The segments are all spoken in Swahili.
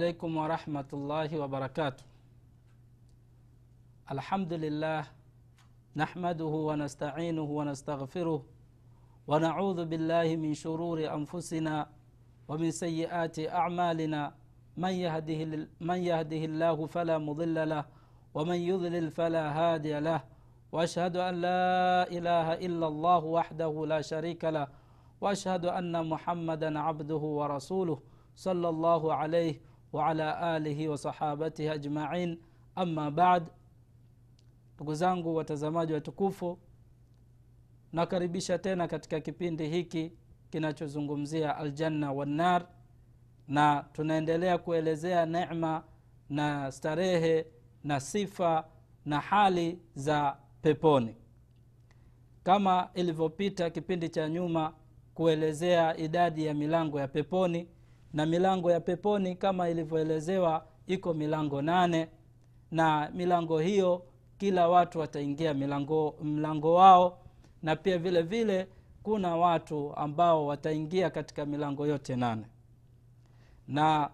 عليكم ورحمة الله وبركاته. الحمد لله نحمده ونستعينه ونستغفره ونعوذ بالله من شرور أنفسنا ومن سيئات أعمالنا. من يهده, من يهده الله فلا مضل له ومن يضلل فلا هادي له. وأشهد أن لا إله إلا الله وحده لا شريك له. وأشهد أن محمدا عبده ورسوله صلى الله عليه وعلى alihi wasahabatihi ajmain ama bad ndugu zangu watazamaji watukufu nakaribisha tena katika kipindi hiki kinachozungumzia aljanna wannar na tunaendelea kuelezea nema na starehe na sifa na hali za peponi kama ilivyopita kipindi cha nyuma kuelezea idadi ya milango ya peponi na milango ya peponi kama ilivyoelezewa iko milango nane. Na milango hiyo kila watu wataingia milango, mlango wao. Na pia vile vile kuna watu ambao wataingia katika milango yote nane. Na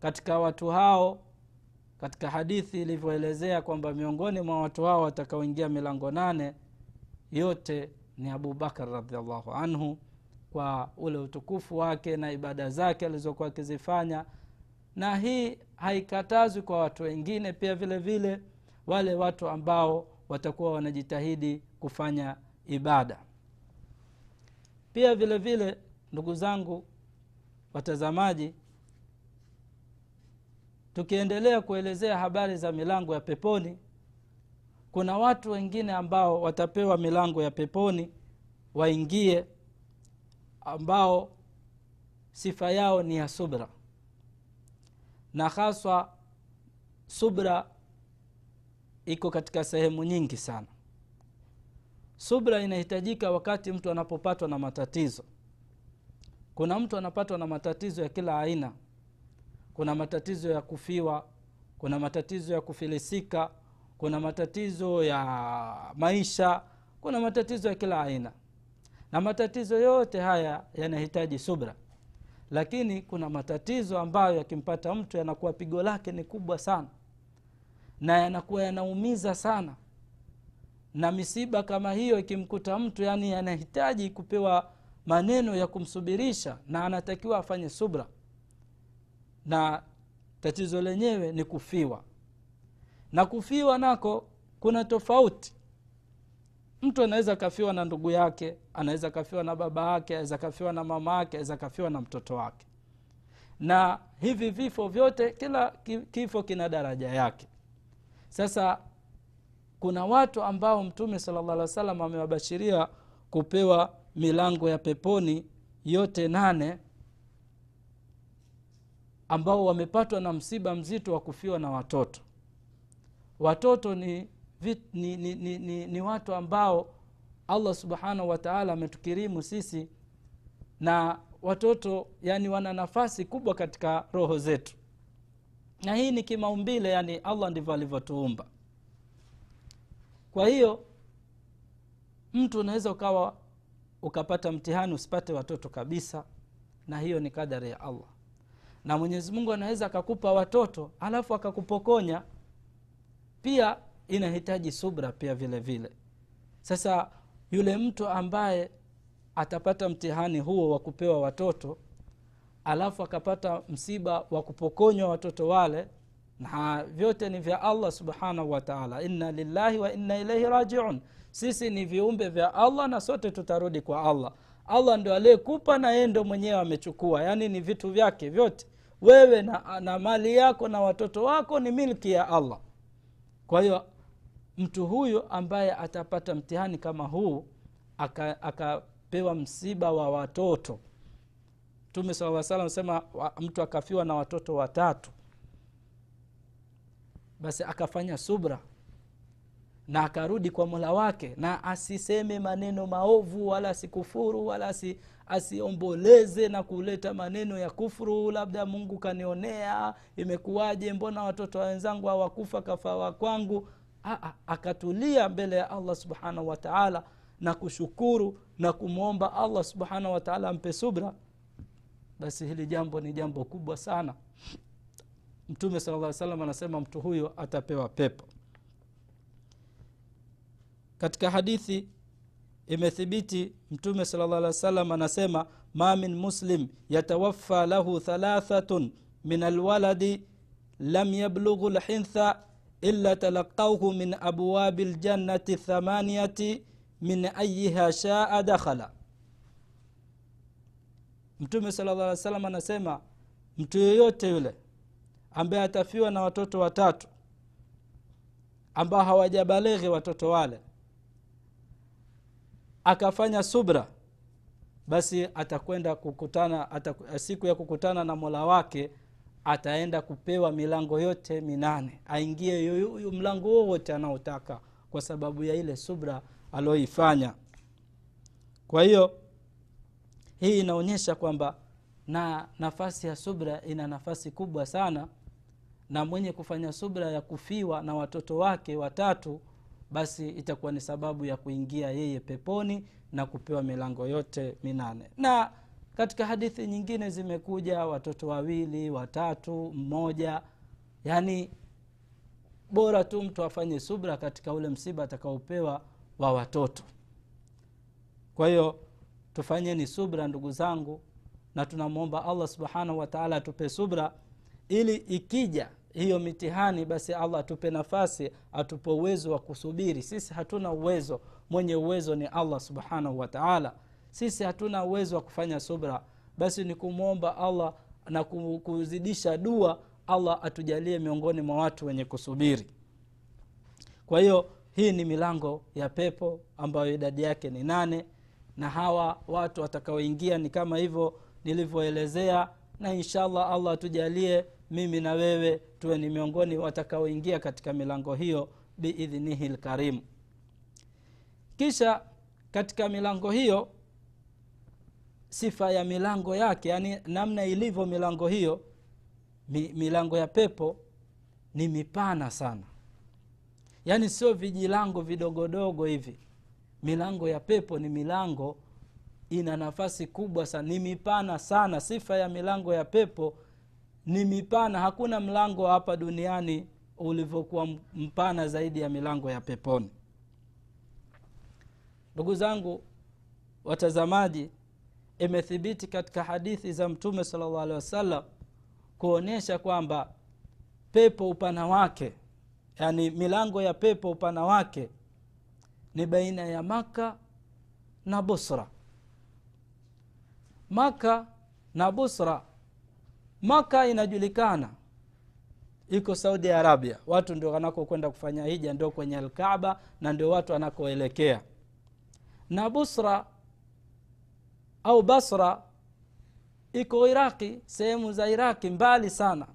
katika watu hao katika hadithi ilivyoelezea kwamba miongoni mwa watu hao watakaoingia milango nane yote ni abubakar radiallahu anhu kwa ule utukufu wake na ibada zake alizokuwa akizifanya. Na hii haikatazwi kwa watu wengine pia vile vile wale watu ambao watakuwa wanajitahidi kufanya ibada. Pia vile vile ndugu zangu watazamaji tukiendelea kuelezea habari za milango ya peponi kuna watu wengine ambao watapewa milango ya peponi waingie ambao sifa yao ni ya subra. Na haswa subra iko katika sehemu nyingi sana. Subra inahitajika wakati mtu anapopatwa na matatizo. Kuna mtu anapatwa na matatizo ya kila aina. Kuna matatizo ya kufiwa kuna matatizo ya kufilisika kuna matatizo ya maisha kuna matatizo ya kila aina na matatizo yote haya yanahitaji subra. Lakini kuna matatizo ambayo yakimpata mtu yanakuwa pigo lake ni kubwa sana. Na yanakuwa yanaumiza sana. Na misiba kama hiyo ikimkuta mtu yani yanahitaji kupewa maneno ya kumsubirisha na anatakiwa afanye subra. Na tatizo lenyewe ni kufiwa. Na kufiwa nako kuna tofauti mtu anaweza kafiwa na ndugu yake anaweza kafiwa na baba yake anaweza kafiwa na mama yake anaweza kafiwa na mtoto wake. Na hivi vifo vyote kila kifo kina daraja yake. Sasa kuna watu ambao mtume sala llah alih wa salam amewabashiria kupewa milango ya peponi yote nane ambao wamepatwa na msiba mzito wa kufiwa na watoto. Watoto ni, ni, ni, ni, ni, ni watu ambao allah subhanahu wataala ametukirimu sisi na watoto yani wana nafasi kubwa katika roho zetu. Na hii ni kimaumbile yani allah ndivyo alivyotuumba. Kwa hiyo mtu unaweza ukawa ukapata mtihani usipate watoto kabisa na hiyo ni kadari ya allah. Na mwenyezi mungu anaweza akakupa watoto alafu akakupokonya. Pia inahitaji subra pia vile vile. Sasa yule mtu ambaye atapata mtihani huo wa kupewa watoto alafu akapata msiba wa kupokonywa watoto wale na vyote ni vya allah subhanahu wataala inna lillahi wa inna ilaihi rajiun. Sisi ni viumbe vya allah na sote tutarudi kwa allah. Allah ndio aliyekupa na yeye ndo mwenyewe amechukua. Yaani ni vitu vyake vyote. Wewe na, na mali yako na watoto wako ni milki ya allah. Kwa hiyo mtu huyu ambaye atapata mtihani kama huu akapewa aka msiba wa watoto. Mtume saa salam sema mtu akafiwa na watoto watatu basi akafanya subra na akarudi kwa mola wake na asiseme maneno maovu wala asikufuru wala asi, asiomboleze na kuleta maneno ya kufuru labda mungu kanionea imekuwaje mbona watoto wenzangu hawakufa kafawa kwangu Akatulia mbele ya allah subhanahu wataala na kushukuru na kumwomba allah subhanahu wataala ampe subra. Basi hili jambo ni jambo kubwa sana. Mtume sala llah salam anasema mtu huyo atapewa pepo. Katika hadithi imethibiti mtume sala llah alih wa sallam anasema ma min muslim yatawaffa lahu thalathatun min alwaladi lam yablughu lhintha illa talaqauhu min abwabi ljannati thamaniyati min ayiha shaa dakhala. Mtume sala llah alih salam anasema mtu yeyote yule ambaye atafiwa na watoto watatu ambao hawajabaleghi watoto wale akafanya subra basi atakwenda kukutana ataku, siku ya kukutana na mola wake ataenda kupewa milango yote minane. Aingie yuyu mlango wowote anaotaka kwa sababu ya ile subra alioifanya kwa hiyo hii inaonyesha kwamba na nafasi ya subra ina nafasi kubwa sana na mwenye kufanya subra ya kufiwa na watoto wake watatu basi itakuwa ni sababu ya kuingia yeye peponi na kupewa milango yote minane. Na katika hadithi nyingine zimekuja watoto wawili watatu mmoja. Yaani bora tu mtu afanye subra katika ule msiba atakaopewa wa watoto. Kwa hiyo tufanyeni subra ndugu zangu na tunamwomba allah subhanahu wataala atupe subra ili ikija hiyo mitihani basi allah atupe nafasi atupe uwezo wa kusubiri. Sisi hatuna uwezo. Mwenye uwezo ni allah subhanahu wataala sisi hatuna uwezo wa kufanya subra. Basi ni kumwomba allah na kuzidisha dua allah atujalie miongoni mwa watu wenye kusubiri. Kwa hiyo hii ni milango ya pepo ambayo idadi yake ni nane na hawa watu watakaoingia ni kama hivyo nilivyoelezea na inshallah allah atujalie mimi na wewe tuwe ni miongoni watakaoingia katika milango hiyo biidhnihi lkarimu kisha katika milango hiyo sifa ya milango yake yani namna ilivyo milango hiyo mi, milango ya pepo ni mipana sana. Yaani sio vijilango vidogodogo hivi. Milango ya pepo ni milango ina nafasi kubwa sana ni mipana sana. Sifa ya milango ya pepo ni mipana. Hakuna mlango hapa duniani ulivyokuwa mpana zaidi ya milango ya peponi. Ndugu zangu watazamaji imethibiti katika hadithi za mtume salllah alehi wasallam kuonyesha kwamba pepo upana wake yani milango ya pepo upana wake ni baina ya maka na busra. Maka na busra maka inajulikana iko saudi arabia. Watu ndio wanakokwenda kufanya hija ndio kwenye alkaaba na ndio watu wanakoelekea. Na busra au basra iko iraqi sehemu za iraqi mbali sana.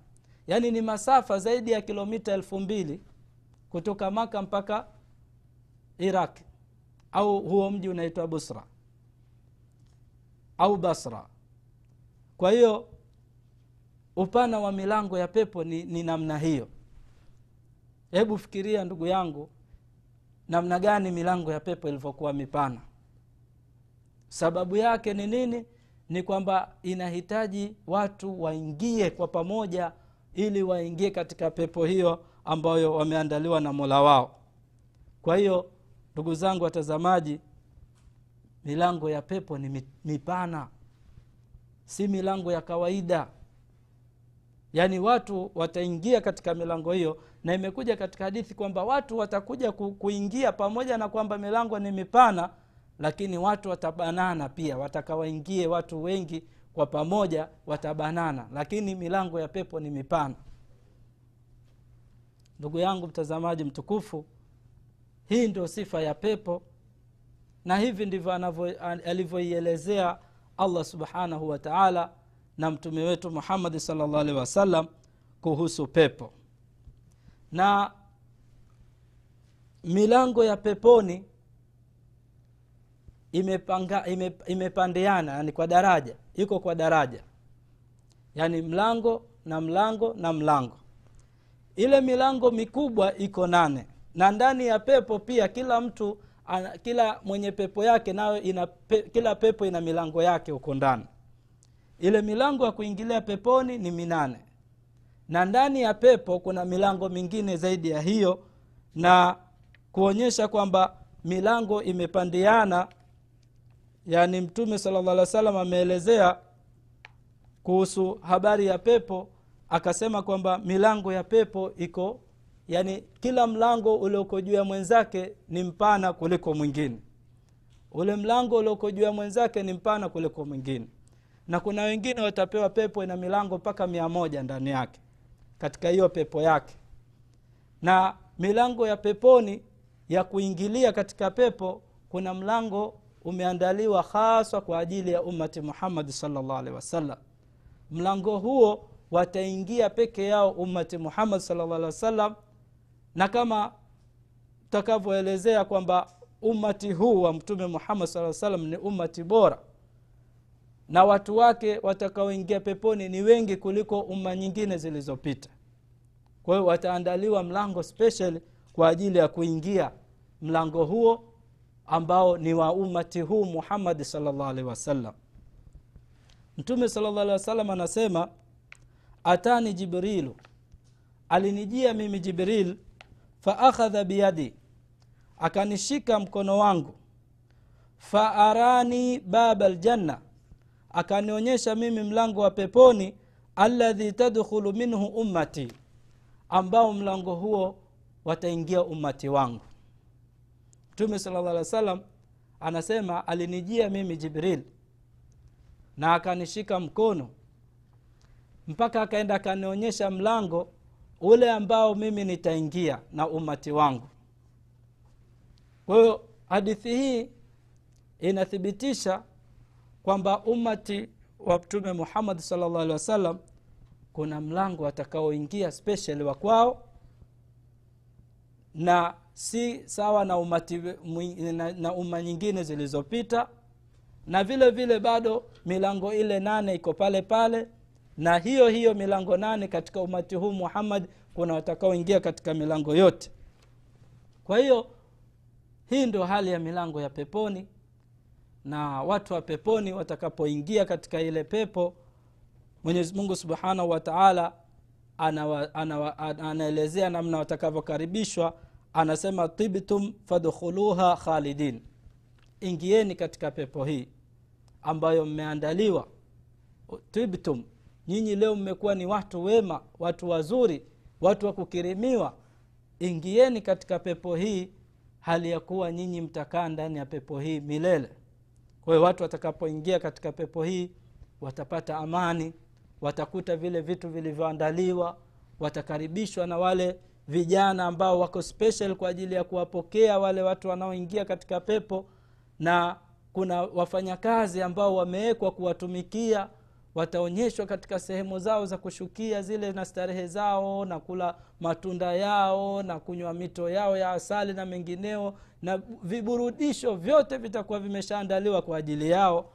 Yaani ni masafa zaidi ya kilomita elfu mbili kutoka maka mpaka iraqi au huo mji unaitwa busra. Au basra. Kwa hiyo upana wa milango ya pepo ni, ni namna hiyo. Hebu fikiria ndugu yangu namna gani milango ya pepo ilivyokuwa mipana sababu yake ni nini? Ni kwamba inahitaji watu waingie kwa pamoja ili waingie katika pepo hiyo ambayo wameandaliwa na mola wao. Kwa hiyo ndugu zangu watazamaji milango ya pepo ni mipana. Si milango ya kawaida. Yaani watu wataingia katika milango hiyo na imekuja katika hadithi kwamba watu watakuja kuingia pamoja na kwamba milango ni mipana lakini watu watabanana pia watakawaingie watu wengi kwa pamoja watabanana. Lakini milango ya pepo ni mipana. Ndugu yangu mtazamaji mtukufu hii ndio sifa ya pepo na hivi ndivyo alivyoielezea allah subhanahu wa taala na mtume wetu muhammadi salllah alehi wasallam kuhusu pepo. Na milango ya peponi imepanga ime, imepandeana yani kwa daraja iko kwa daraja. Yaani mlango na mlango na mlango. Ile milango mikubwa iko nane. Na ndani ya pepo pia kila mtu ana, kila mwenye pepo yake nayo ina pe, kila pepo ina milango yake huko ndani. Ile milango ya kuingilia peponi ni minane. Na ndani ya pepo kuna milango mingine zaidi ya hiyo na kuonyesha kwamba milango imepandiana yaani mtume sala llah alih salam ameelezea kuhusu habari ya pepo akasema kwamba milango ya pepo iko yaani kila mlango ulioko juu ya mwenzake ni mpana kuliko mwingine. Ule mlango ulioko juu ya mwenzake ni mpana kuliko mwingine. Na kuna wengine watapewa pepo ina milango mpaka mia moja ndani yake katika hiyo pepo yake. Na milango ya peponi ya kuingilia katika pepo kuna mlango umeandaliwa haswa kwa ajili ya ummati muhammadi salllah alehi wasallam. Mlango huo wataingia peke yao ummati muhammad salllah alehi wasallam na kama takavyoelezea kwamba ummati huu wa mtume muhammad saa salam ni ummati bora na watu wake watakaoingia peponi ni wengi kuliko umma nyingine zilizopita. Kwa hiyo wataandaliwa mlango special kwa ajili ya kuingia mlango huo ambao ni wa ummati huu muhammadi salllah alehi wasallam. Mtume salllah alehi wasallam anasema atani jibrilu alinijia mimi jibril faakhadha biyadi akanishika mkono wangu faarani baba ljanna akanionyesha mimi mlango wa peponi alladhi tadkhulu minhu ummati ambao mlango huo wataingia ummati wangu mtume salllah alih wa sallam anasema alinijia mimi jibril na akanishika mkono mpaka akaenda akanionyesha mlango ule ambao mimi nitaingia na umati wangu. Kwa hiyo hadithi hii inathibitisha kwamba umati wa mtume muhammad salllah alehi wasallam kuna mlango watakaoingia special wa kwao na si sawa na umati na, na umma nyingine zilizopita na vile vile bado milango ile nane iko pale pale na hiyo hiyo milango nane katika umati huu muhammad kuna watakaoingia katika milango yote. Kwa hiyo hii ndio hali ya milango ya peponi na watu wa peponi watakapoingia katika ile pepo mwenyezi mungu subhanahu wa taala anaelezea namna watakavyokaribishwa anasema tibtum fadkhuluha khalidin. Ingieni katika pepo hii ambayo mmeandaliwa. Tibtum nyinyi leo mmekuwa ni watu wema watu wazuri watu wa kukirimiwa. Ingieni katika pepo hii hali ya kuwa nyinyi mtakaa ndani ya pepo hii milele. Kwa hiyo watu watakapoingia katika pepo hii watapata amani watakuta vile vitu vilivyoandaliwa watakaribishwa na wale vijana ambao wako special kwa ajili ya kuwapokea wale watu wanaoingia katika pepo na kuna wafanyakazi ambao wamewekwa kuwatumikia wataonyeshwa katika sehemu zao za kushukia zile na starehe zao na kula matunda yao na kunywa mito yao ya asali na mengineo na viburudisho vyote vitakuwa vimeshaandaliwa kwa ajili yao.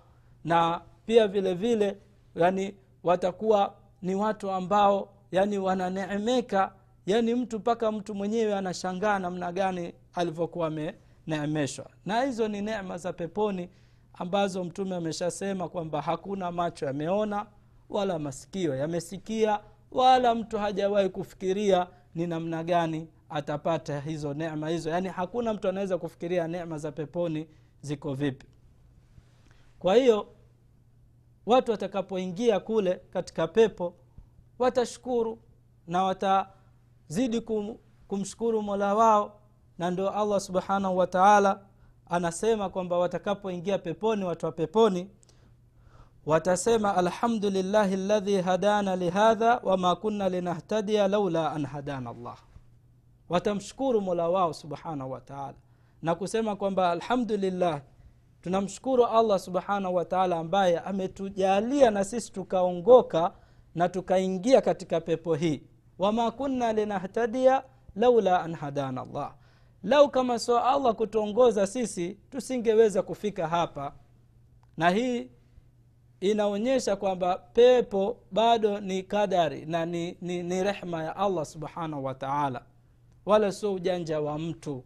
Na pia vile vile yani watakuwa ni watu ambao yani wananeemeka yani mtu mpaka mtu mwenyewe anashangaa namna gani alivyokuwa ameneemeshwa na hizo ni neema za peponi ambazo mtume ameshasema kwamba hakuna macho yameona wala masikio yamesikia wala mtu hajawahi kufikiria ni namna gani atapata hizo neema hizo. Yaani hakuna mtu anaweza kufikiria neema za peponi ziko vipi. Kwa hiyo watu watakapoingia kule katika pepo watashukuru na watazidi kum, kumshukuru mola wao. Na ndio allah subhanahu wa taala anasema kwamba watakapoingia peponi watu wa peponi watasema alhamdulillahi ladhi hadana lihadha wama kunna linahtadia laula an hadana llah watamshukuru mola wao subhanahu wa taala. Na kusema kwamba alhamdulillah tunamshukuru allah subhanahu wataala ambaye ametujalia na sisi tukaongoka na tukaingia katika pepo hii wama kunna linahtadia laula an hadana llah lau kama sio allah kutuongoza sisi tusingeweza kufika hapa. Na hii inaonyesha kwamba pepo bado ni kadari na ni, ni, ni rehma ya allah subhanahu wa taala. Wala sio ujanja wa mtu.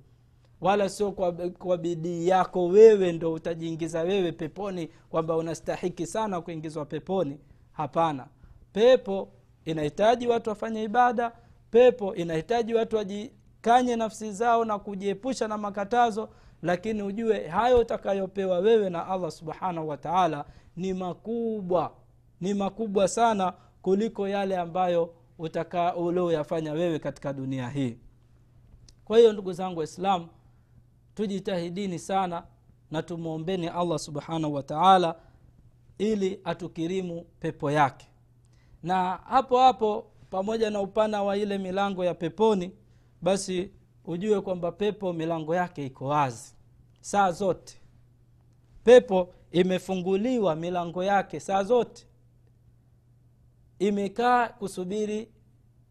Wala sio kwa, kwa bidii yako wewe ndo utajiingiza wewe peponi kwamba unastahiki sana kuingizwa peponi. Hapana. Pepo inahitaji watu wafanye ibada pepo inahitaji watu wajikanye nafsi zao na kujiepusha na makatazo lakini ujue hayo utakayopewa wewe na allah subhanahu wataala ni makubwa ni makubwa sana kuliko yale ambayo utaka ulioyafanya wewe katika dunia hii. Kwa hiyo ndugu zangu waislamu tujitahidini sana na tumwombeni allah subhanahu wataala ili atukirimu pepo yake na hapo hapo pamoja na upana wa ile milango ya peponi basi ujue kwamba pepo milango yake iko wazi. Saa zote. Pepo imefunguliwa milango yake saa zote. Imekaa kusubiri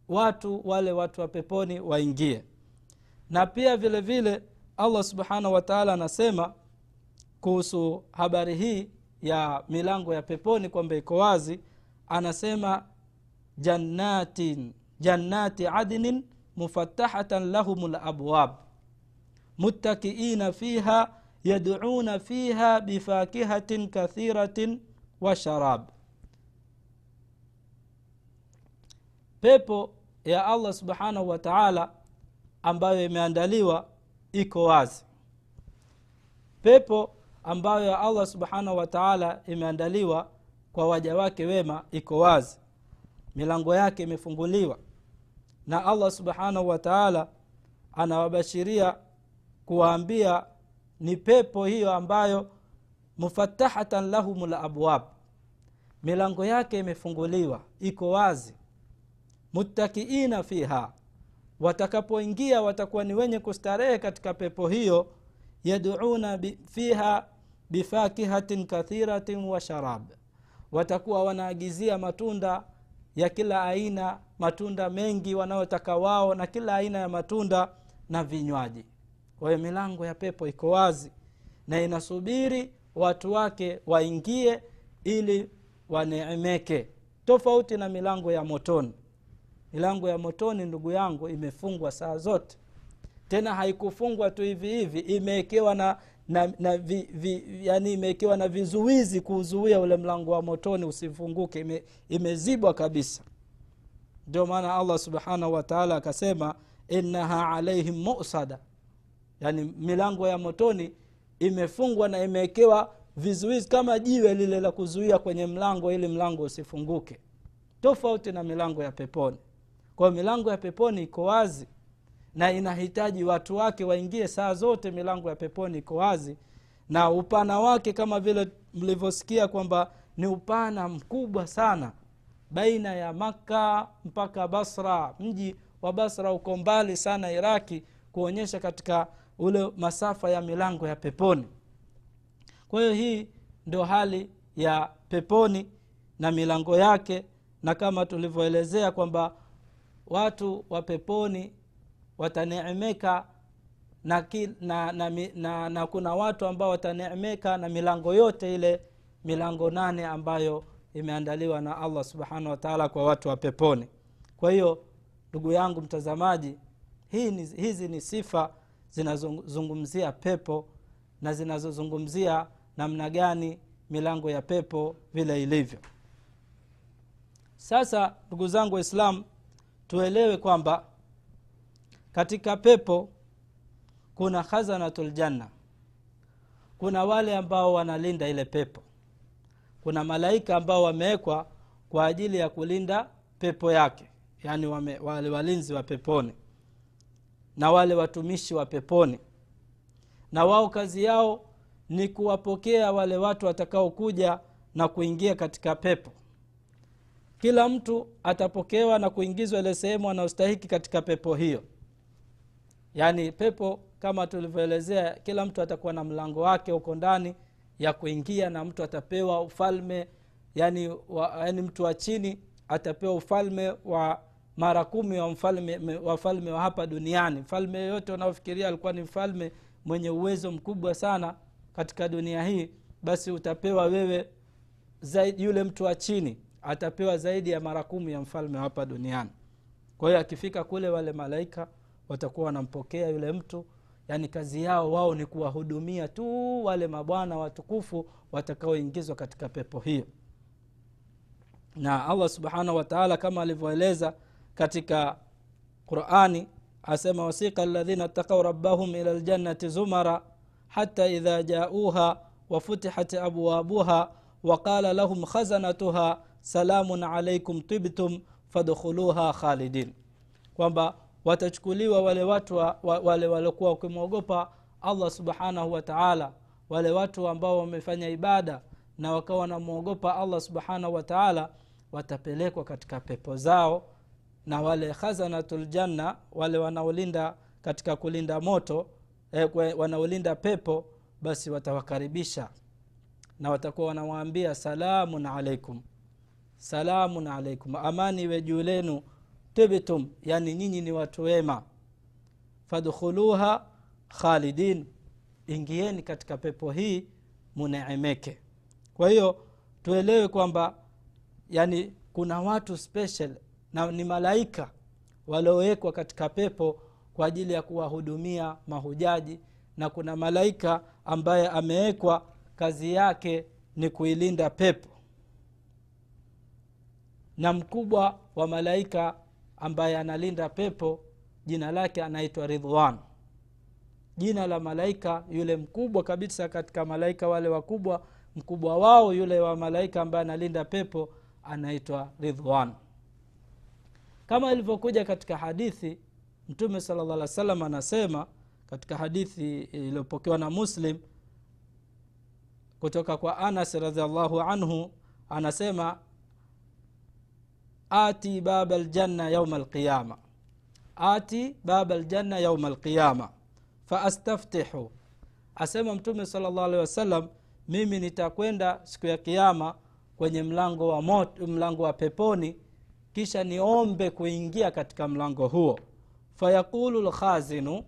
watu wale watu wa peponi waingie. Na pia vile vile allah subhanahu wataala anasema kuhusu habari hii ya milango ya peponi kwamba iko wazi anasema jannatin jannati adnin mufatahatan lahum labwab muttakiina fiha yaduna fiha bifakihatin kathiratin wa sharab pepo ya allah subhanahu wa taala ambayo imeandaliwa iko wazi pepo ambayo ya allah subhanahu wa taala imeandaliwa kwa waja wake wema iko wazi. Milango yake imefunguliwa. Na allah subhanahu wa taala anawabashiria kuwaambia ni pepo hiyo ambayo mufatahatan lahum labwab milango yake imefunguliwa iko wazi. Muttakiina fiha. Watakapoingia watakuwa ni wenye kustarehe katika pepo hiyo yaduuna fiha bifakihatin kathiratin wa sharab watakuwa wanaagizia matunda ya kila aina matunda mengi wanayotaka wao na kila aina ya matunda na vinywaji. Kwa hiyo milango ya pepo iko wazi na inasubiri watu wake waingie ili waneemeke. Tofauti na milango ya motoni. Milango ya motoni ndugu yangu imefungwa saa zote. Tena haikufungwa tu hivi hivi imewekewa na na, na vi, vi, yani imewekewa na vizuizi kuuzuia ule mlango wa motoni usifunguke ime, imezibwa kabisa. Ndio maana allah subhanahu wataala akasema innaha alaihim musada. Yani milango ya motoni imefungwa na imewekewa vizuizi kama jiwe lile la kuzuia kwenye mlango ili mlango usifunguke. Tofauti na milango ya peponi. Kwayo milango ya peponi iko wazi na inahitaji watu wake waingie saa zote milango ya peponi iko wazi. Na upana wake kama vile mlivyosikia kwamba ni upana mkubwa sana baina ya makka mpaka basra mji wa basra uko mbali sana iraki kuonyesha katika ule masafa ya milango ya peponi. Kwa hiyo hii ndio hali ya peponi na milango yake na kama tulivyoelezea kwamba watu wa peponi wataneemeka na, na, na, na, na, na kuna watu ambao wataneemeka na milango yote ile milango nane ambayo imeandaliwa na allah subhanahu wataala kwa watu wa peponi. Kwa hiyo ndugu yangu mtazamaji hii ni, hizi ni sifa zinazozungumzia pepo na zinazozungumzia namna gani milango ya pepo vile ilivyo. Sasa ndugu zangu waislam tuelewe kwamba katika pepo kuna khazanatul janna. Kuna wale ambao wanalinda ile pepo. Kuna malaika ambao wamewekwa kwa ajili ya kulinda pepo yake yaani wale walinzi wa peponi na wale watumishi wa peponi. Na wao kazi yao ni kuwapokea wale watu watakaokuja na kuingia katika pepo. Kila mtu atapokewa na kuingizwa ile sehemu anayostahiki katika pepo hiyo yaani pepo kama tulivyoelezea kila mtu atakuwa na mlango wake huko ndani ya kuingia na mtu atapewa ufalme. Yani, wa, yani mtu wa chini atapewa ufalme wa mara kumi wa mfalme wafalme wa hapa duniani. Mfalme yoyote unaofikiria alikuwa ni mfalme mwenye uwezo mkubwa sana katika dunia hii basi utapewa wewe zaidi yule mtu wa chini atapewa zaidi ya mara kumi ya mfalme hapa duniani. Kwa hiyo akifika kule wale malaika watakuwa wanampokea yule mtu. Yaani kazi yao wao ni kuwahudumia tu wale mabwana watukufu watakaoingizwa katika pepo hiyo. Na allah subhanahu wataala kama alivyoeleza katika qurani asema wasika ladhina takau rabbahum ila ljannati zumara hata idha jauha wafutihat abwabuha waqala lahum khazanatuha salamun alaikum tibtum fadkhuluha khalidin. Kwamba watachukuliwa wale watu wa, wa, wale waliokuwa wakimwogopa allah subhanahu wataala wale watu ambao wamefanya ibada na wakawa wanamwogopa allah subhanahu wataala watapelekwa katika pepo zao. Na wale khazanatuljanna wale wanaolinda katika kulinda moto eh, wanaolinda pepo basi watawakaribisha na watakuwa wanawaambia salamun alaikum salamun alaikum amani iwe juu lenu tibtum yani nyinyi ni watu wema. Fadkhuluha khalidin ingieni katika pepo hii muneemeke. Kwa hiyo tuelewe kwamba yani kuna watu special na ni malaika waliowekwa katika pepo kwa ajili ya kuwahudumia mahujaji na kuna malaika ambaye amewekwa kazi yake ni kuilinda pepo. Na mkubwa wa malaika ambaye analinda pepo jina lake anaitwa ridwan. Jina la malaika yule mkubwa kabisa katika malaika wale wakubwa mkubwa wao yule wa malaika ambaye analinda pepo anaitwa ridwan. Kama ilivyokuja katika hadithi mtume sala llah salam anasema katika hadithi iliyopokewa na muslim kutoka kwa anas radiallahu anhu anasema ati baba ljanna yauma alqiyama. Ati baba ljanna yauma alqiyama. Faastaftihu asema mtume sala llah alehi wasallam mimi nitakwenda siku ya kiama kwenye mlango wa mot, mlango wa peponi kisha niombe kuingia katika mlango huo. Fayaqulu lkhazinu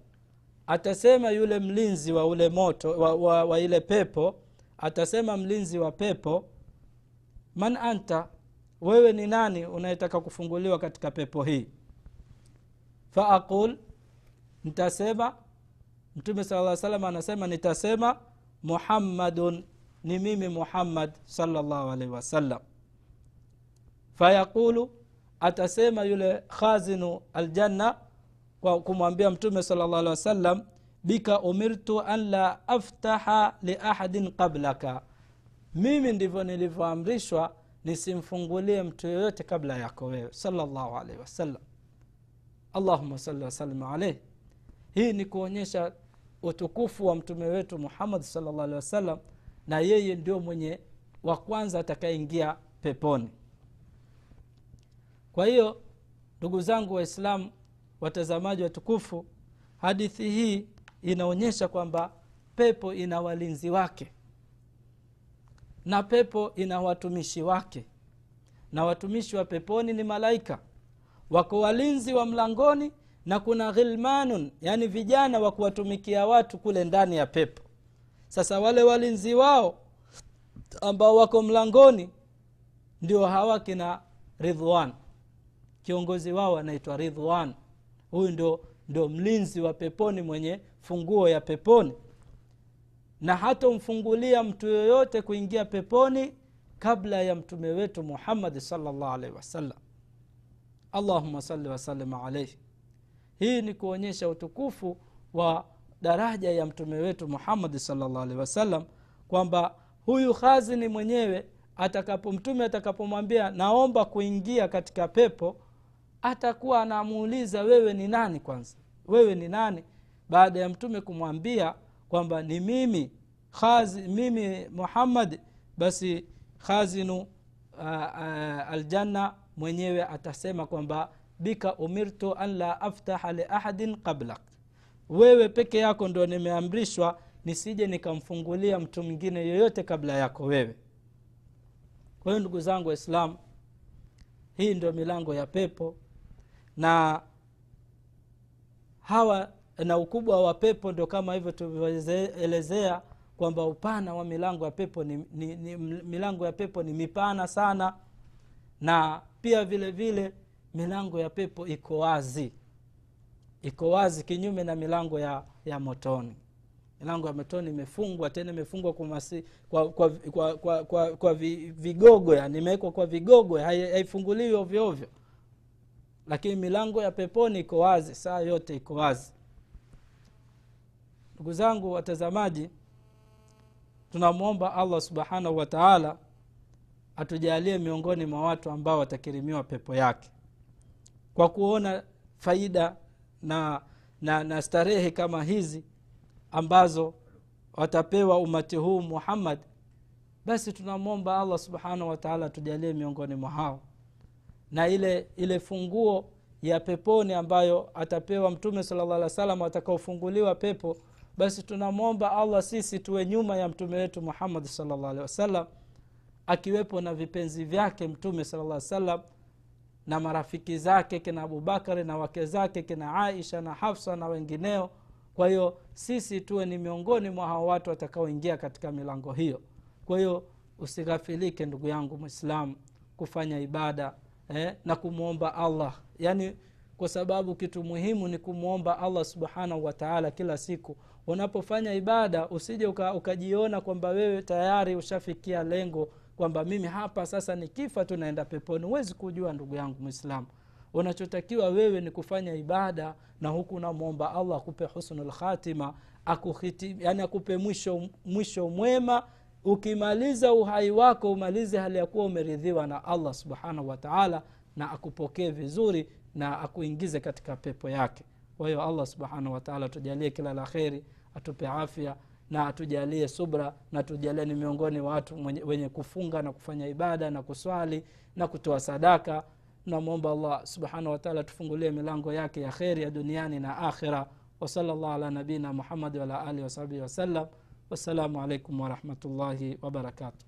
atasema yule mlinzi wa ule moto wa, wa, wa ile pepo atasema mlinzi wa pepo man anta wewe ni nani unayetaka kufunguliwa katika pepo hii? Faaqul nitasema. Mtume sala lla salam anasema nitasema muhammadun ni mimi muhammad salllahu alaihi wasallam. Fayaqulu atasema yule khazinu aljanna kwa kumwambia mtume sala llah alihi wasallam bika umirtu an la aftaha liahadin qablaka mimi ndivyo nilivyoamrishwa nisimfungulie mtu yoyote kabla yako wewe. Salllahu alaihi wasallam allahuma sali wasalim alaih hii ni kuonyesha utukufu wa mtume wetu muhammad salllah alehi wasallam na yeye ndio mwenye wa kwanza atakayeingia peponi. Kwa hiyo ndugu zangu waislamu watazamaji watukufu hadithi hii inaonyesha kwamba pepo ina walinzi wake na pepo ina watumishi wake. Na watumishi wa peponi ni malaika. Wako walinzi wa mlangoni na kuna ghilmanun yani vijana wa kuwatumikia watu kule ndani ya pepo. Sasa wale walinzi wao ambao wako mlangoni ndio hawa kina ridhwan kiongozi wao anaitwa ridhwan huyu ndio, ndio mlinzi wa peponi mwenye funguo ya peponi na hatomfungulia mtu yoyote kuingia peponi kabla ya mtume wetu muhammadi salllah alaihi wasallam. Allahuma sali wasalim alaihi hii ni kuonyesha utukufu wa daraja ya mtume wetu muhammadi salllah alaihi wasallam kwamba huyu khazini mwenyewe atakapo mtume atakapomwambia naomba kuingia katika pepo atakuwa anamuuliza wewe ni nani kwanza? Wewe ni nani? Baada ya mtume kumwambia kwamba ni mimi khazi, mimi muhammad basi khazinu uh, uh, aljanna mwenyewe atasema kwamba bika umirtu an la aftaha liahadin qablak. Wewe peke yako ndo nimeamrishwa nisije nikamfungulia mtu mwingine yoyote kabla yako wewe. Kwa hiyo ndugu zangu waislamu hii ndio milango ya pepo. Na hawa na ukubwa wa pepo ndio kama hivyo tulivyoelezea kwamba upana wa milango ya pepo ni, ni, ni milango ya pepo ni mipana sana. Na pia vile vile milango ya pepo iko wazi. Iko wazi kinyume na milango ya, ya motoni. Milango ya motoni imefungwa tena imefungwa kwa, kwa, kwa, kwa, kwa, kwa, kwa vigogo yani imewekwa kwa vigogo hai- haifunguliwi ovyoovyo lakini milango ya peponi iko wazi saa yote iko wazi ndugu zangu watazamaji tunamwomba allah subhanahu wa taala atujalie miongoni mwa watu ambao watakirimiwa pepo yake. Kwa kuona faida na, na, na starehe kama hizi ambazo watapewa umati huu muhammad basi tunamwomba allah subhanahu wataala atujalie miongoni mwa hao. Na ile ile funguo ya peponi ambayo atapewa mtume sala llah alih wa salam atakaofunguliwa pepo basi tunamwomba allah sisi tuwe nyuma ya mtume wetu muhammadi salllah alehi wasallam akiwepo na vipenzi vyake mtume sala salam na marafiki zake kina abubakari na wake zake kina aisha na hafsa na wengineo. Kwa hiyo sisi tuwe ni miongoni mwa hao watu watakaoingia katika milango hiyo. Kwa hiyo usighafilike ndugu yangu mwislamu kufanya ibada eh, na kumwomba allah. Yaani kwa sababu kitu muhimu ni kumwomba allah subhanahu wataala kila siku unapofanya ibada usije uka, ukajiona kwamba wewe tayari ushafikia lengo kwamba mimi hapa sasa nikifa tu naenda peponi. Huwezi kujua ndugu yangu mwislamu unachotakiwa wewe ni kufanya ibada na huku unamwomba allah akupe husnul khatima akuhiti, yani akupe mwisho, mwisho mwema. Ukimaliza uhai wako umalize hali ya kuwa umeridhiwa na allah subhanahu wataala na akupokee vizuri na akuingize katika pepo yake kwa hiyo allah subhanahu wataala atujalie kila la kheri atupe afya na atujalie subra na tujalie ni miongoni wa watu wenye kufunga na kufanya ibada na kuswali na kutoa sadaka. Namwomba allah subhanahu wataala tufungulie milango yake ya kheri ya duniani na akhira wasala llah ala nabina muhamadi waala alihi wasahbihi wasallam wassalamu alaikum warahmatullahi wabarakatuh